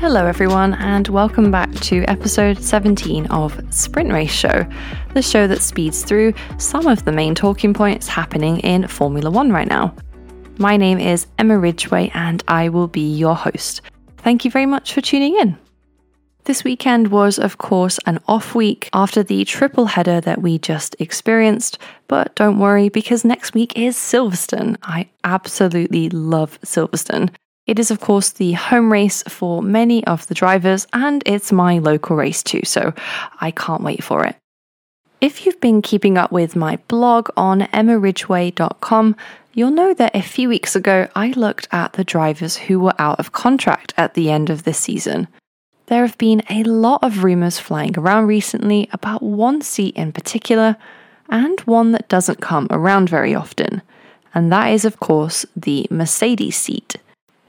Hello, everyone, and welcome back to episode 17 of Sprint Race Show, the show that speeds through some of the main talking points happening in Formula One right now. My name is Emma Ridgway, and I will be your host. Thank you very much for tuning in. This weekend was, of course, an off week after the triple header that we just experienced, but don't worry because next week is Silverstone. I absolutely love Silverstone. It is, of course, the home race for many of the drivers, and it's my local race too, so I can't wait for it. If you've been keeping up with my blog on emmaridgway.com, you'll know that a few weeks ago I looked at the drivers who were out of contract at the end of this season. There have been a lot of rumours flying around recently about one seat in particular, and one that doesn't come around very often, and that is, of course, the Mercedes seat.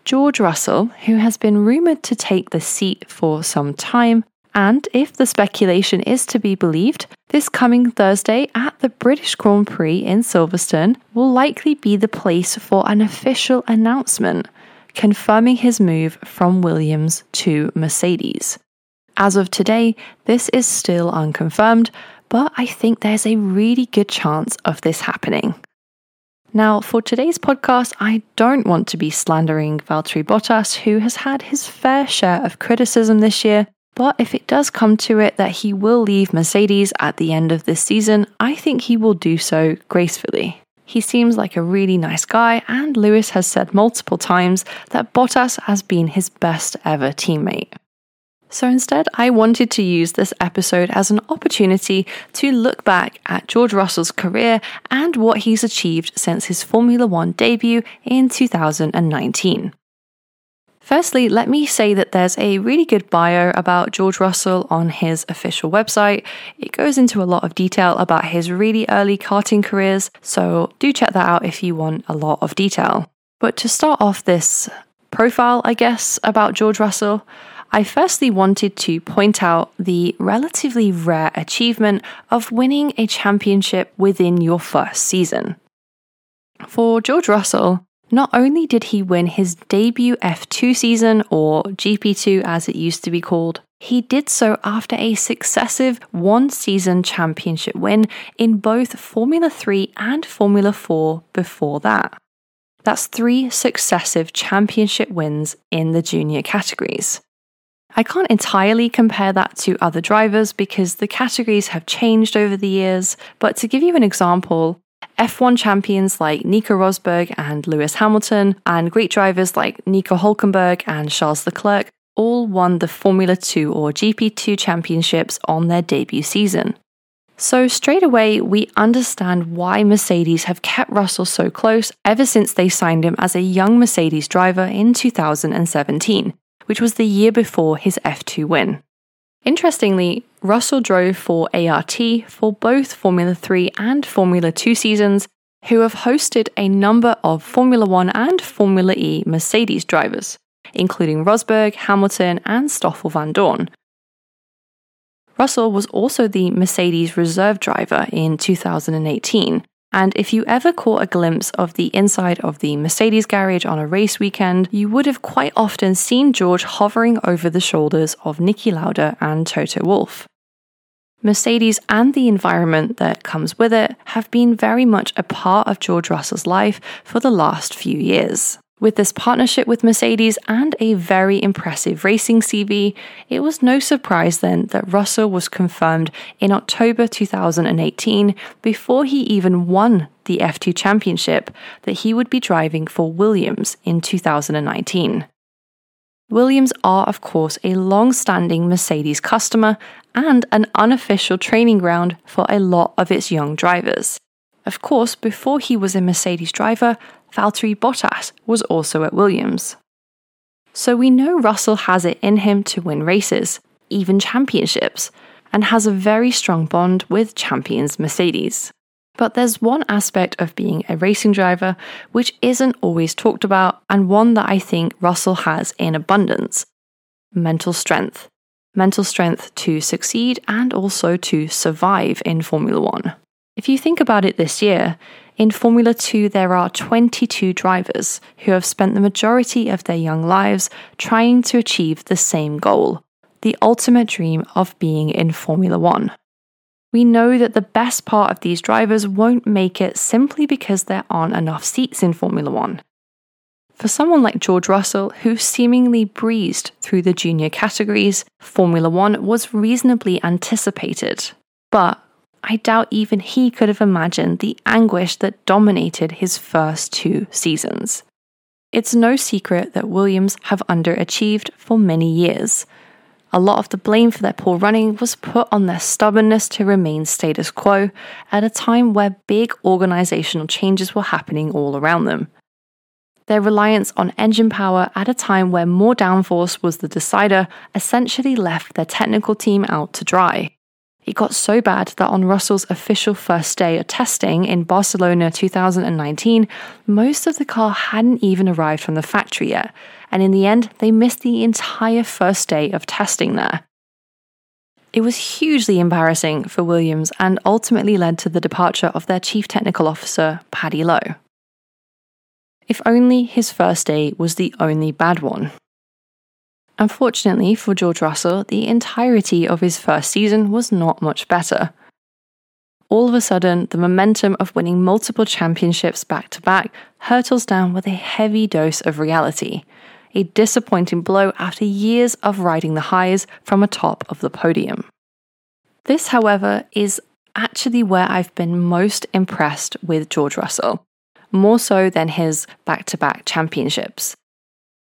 George Russell, who has been rumoured to take the seat for some time, and if the speculation is to be believed, this coming Thursday at the British Grand Prix in Silverstone will likely be the place for an official announcement confirming his move from Williams to Mercedes. As of today, this is still unconfirmed, but I think there's a really good chance of this happening. Now, for today's podcast, I don't want to be slandering Valtteri Bottas, who has had his fair share of criticism this year. But if it does come to it that he will leave Mercedes at the end of this season, I think he will do so gracefully. He seems like a really nice guy, and Lewis has said multiple times that Bottas has been his best ever teammate. So instead, I wanted to use this episode as an opportunity to look back at George Russell's career and what he's achieved since his Formula One debut in 2019. Firstly, let me say that there's a really good bio about George Russell on his official website. It goes into a lot of detail about his really early karting careers, so do check that out if you want a lot of detail. But to start off this profile, I guess, about George Russell, I firstly wanted to point out the relatively rare achievement of winning a championship within your first season. For George Russell, not only did he win his debut F2 season, or GP2 as it used to be called, he did so after a successive one season championship win in both Formula 3 and Formula 4 before that. That's three successive championship wins in the junior categories. I can't entirely compare that to other drivers because the categories have changed over the years, but to give you an example, F1 champions like Nico Rosberg and Lewis Hamilton, and great drivers like Nico Hulkenberg and Charles Leclerc all won the Formula 2 or GP2 championships on their debut season. So, straight away, we understand why Mercedes have kept Russell so close ever since they signed him as a young Mercedes driver in 2017, which was the year before his F2 win. Interestingly, Russell drove for ART for both Formula 3 and Formula 2 seasons, who have hosted a number of Formula 1 and Formula E Mercedes drivers, including Rosberg, Hamilton, and Stoffel Vandoorne. Russell was also the Mercedes reserve driver in 2018, and if you ever caught a glimpse of the inside of the Mercedes garage on a race weekend, you would have quite often seen George hovering over the shoulders of Niki Lauda and Toto Wolff. Mercedes and the environment that comes with it have been very much a part of George Russell's life for the last few years. With this partnership with Mercedes and a very impressive racing CV, it was no surprise then that Russell was confirmed in October 2018, before he even won the F2 Championship, that he would be driving for Williams in 2019. Williams are, of course, a long standing Mercedes customer and an unofficial training ground for a lot of its young drivers. Of course, before he was a Mercedes driver, Valtteri Bottas was also at Williams. So we know Russell has it in him to win races, even championships, and has a very strong bond with champions Mercedes. But there's one aspect of being a racing driver which isn't always talked about, and one that I think Russell has in abundance mental strength. Mental strength to succeed and also to survive in Formula One. If you think about it this year, In Formula 2, there are 22 drivers who have spent the majority of their young lives trying to achieve the same goal the ultimate dream of being in Formula 1. We know that the best part of these drivers won't make it simply because there aren't enough seats in Formula 1. For someone like George Russell, who seemingly breezed through the junior categories, Formula One was reasonably anticipated. But I doubt even he could have imagined the anguish that dominated his first two seasons. It's no secret that Williams have underachieved for many years. A lot of the blame for their poor running was put on their stubbornness to remain status quo at a time where big organisational changes were happening all around them their reliance on engine power at a time where more downforce was the decider essentially left their technical team out to dry. It got so bad that on Russell's official first day of testing in Barcelona 2019, most of the car hadn't even arrived from the factory yet, and in the end, they missed the entire first day of testing there. It was hugely embarrassing for Williams and ultimately led to the departure of their chief technical officer, Paddy Lowe if only his first day was the only bad one. Unfortunately for George Russell, the entirety of his first season was not much better. All of a sudden, the momentum of winning multiple championships back to back hurtles down with a heavy dose of reality, a disappointing blow after years of riding the highs from atop of the podium. This, however, is actually where I've been most impressed with George Russell more so than his back to back championships.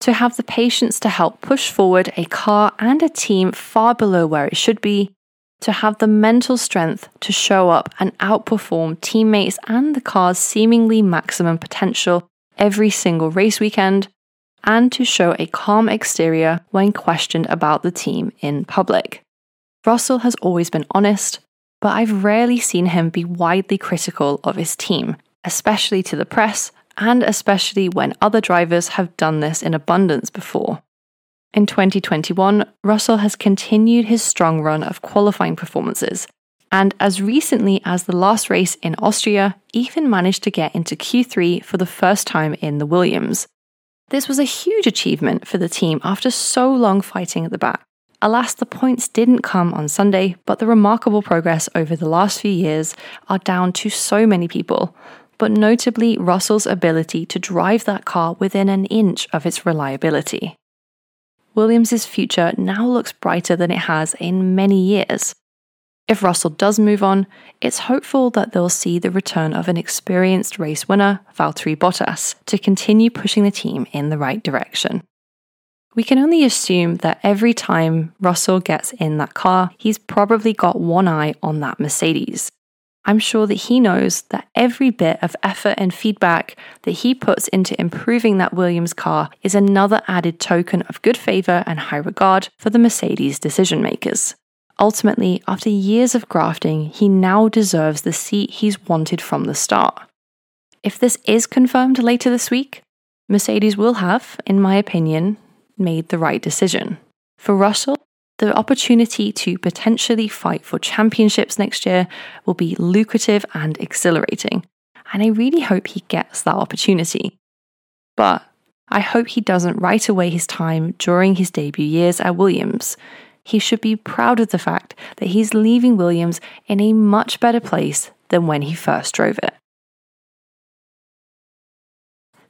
To have the patience to help push forward a car and a team far below where it should be, to have the mental strength to show up and outperform teammates and the car's seemingly maximum potential every single race weekend, and to show a calm exterior when questioned about the team in public. Russell has always been honest, but I've rarely seen him be widely critical of his team, especially to the press, and especially when other drivers have done this in abundance before. In 2021, Russell has continued his strong run of qualifying performances, and as recently as the last race in Austria, even managed to get into Q3 for the first time in the Williams. This was a huge achievement for the team after so long fighting at the back. Alas, the points didn't come on Sunday, but the remarkable progress over the last few years are down to so many people, but notably Russell's ability to drive that car within an inch of its reliability. Williams' future now looks brighter than it has in many years. If Russell does move on, it's hopeful that they'll see the return of an experienced race winner, Valtteri Bottas, to continue pushing the team in the right direction. We can only assume that every time Russell gets in that car, he's probably got one eye on that Mercedes. I'm sure that he knows that every bit of effort and feedback that he puts into improving that Williams car is another added token of good favour and high regard for the Mercedes decision makers. Ultimately, after years of grafting, he now deserves the seat he's wanted from the start. If this is confirmed later this week, Mercedes will have, in my opinion, made the right decision. For Russell, the opportunity to potentially fight for championships next year will be lucrative and exhilarating. And I really hope he gets that opportunity. But I hope he doesn't write away his time during his debut years at Williams. He should be proud of the fact that he's leaving Williams in a much better place than when he first drove it.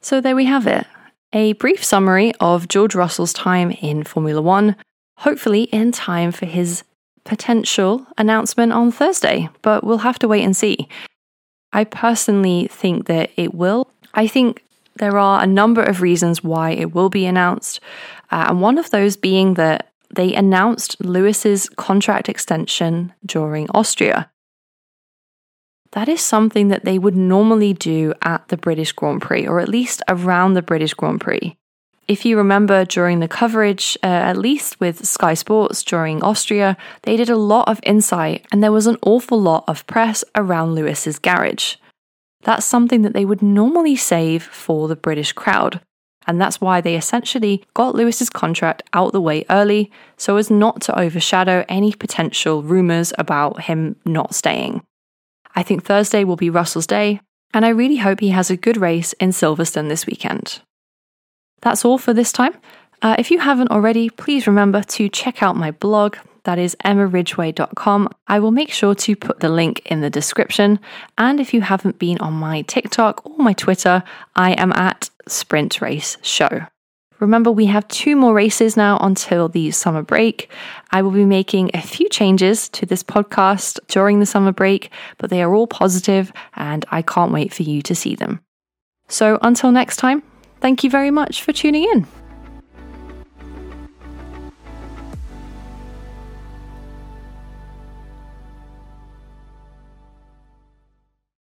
So there we have it. A brief summary of George Russell's time in Formula One, hopefully in time for his potential announcement on Thursday, but we'll have to wait and see. I personally think that it will. I think there are a number of reasons why it will be announced, uh, and one of those being that they announced Lewis's contract extension during Austria. That is something that they would normally do at the British Grand Prix, or at least around the British Grand Prix if you remember during the coverage, uh, at least with Sky Sports during Austria, they did a lot of insight and there was an awful lot of press around Lewis's garage. That's something that they would normally save for the British crowd. And that's why they essentially got Lewis's contract out the way early so as not to overshadow any potential rumours about him not staying. I think Thursday will be Russell's day, and I really hope he has a good race in Silverstone this weekend. That's all for this time. Uh, if you haven't already, please remember to check out my blog. That is emmaridgway.com. I will make sure to put the link in the description. And if you haven't been on my TikTok or my Twitter, I am at Sprint Race Show. Remember, we have two more races now until the summer break. I will be making a few changes to this podcast during the summer break, but they are all positive and I can't wait for you to see them. So until next time, thank you very much for tuning in.